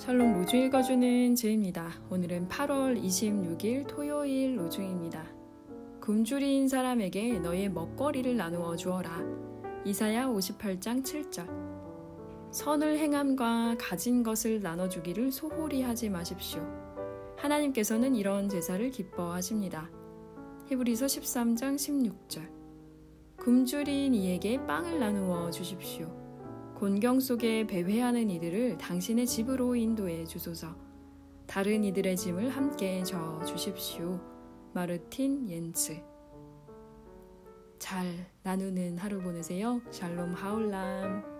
샬롬 로중 읽어주는 제입니다. 오늘은 8월 26일 토요일 로중입니다. 굶주린 사람에게 너의 먹거리를 나누어 주어라. 이사야 58장 7절. 선을 행함과 가진 것을 나눠주기를 소홀히 하지 마십시오. 하나님께서는 이런 제사를 기뻐하십니다. 히브리서 13장 16절. 굶주린 이에게 빵을 나누어 주십시오. 곤경 속에 배회하는 이들을 당신의 집으로 인도해 주소서. 다른 이들의 짐을 함께 져 주십시오. 마르틴 옌츠. 잘 나누는 하루 보내세요. 샬롬 하울람.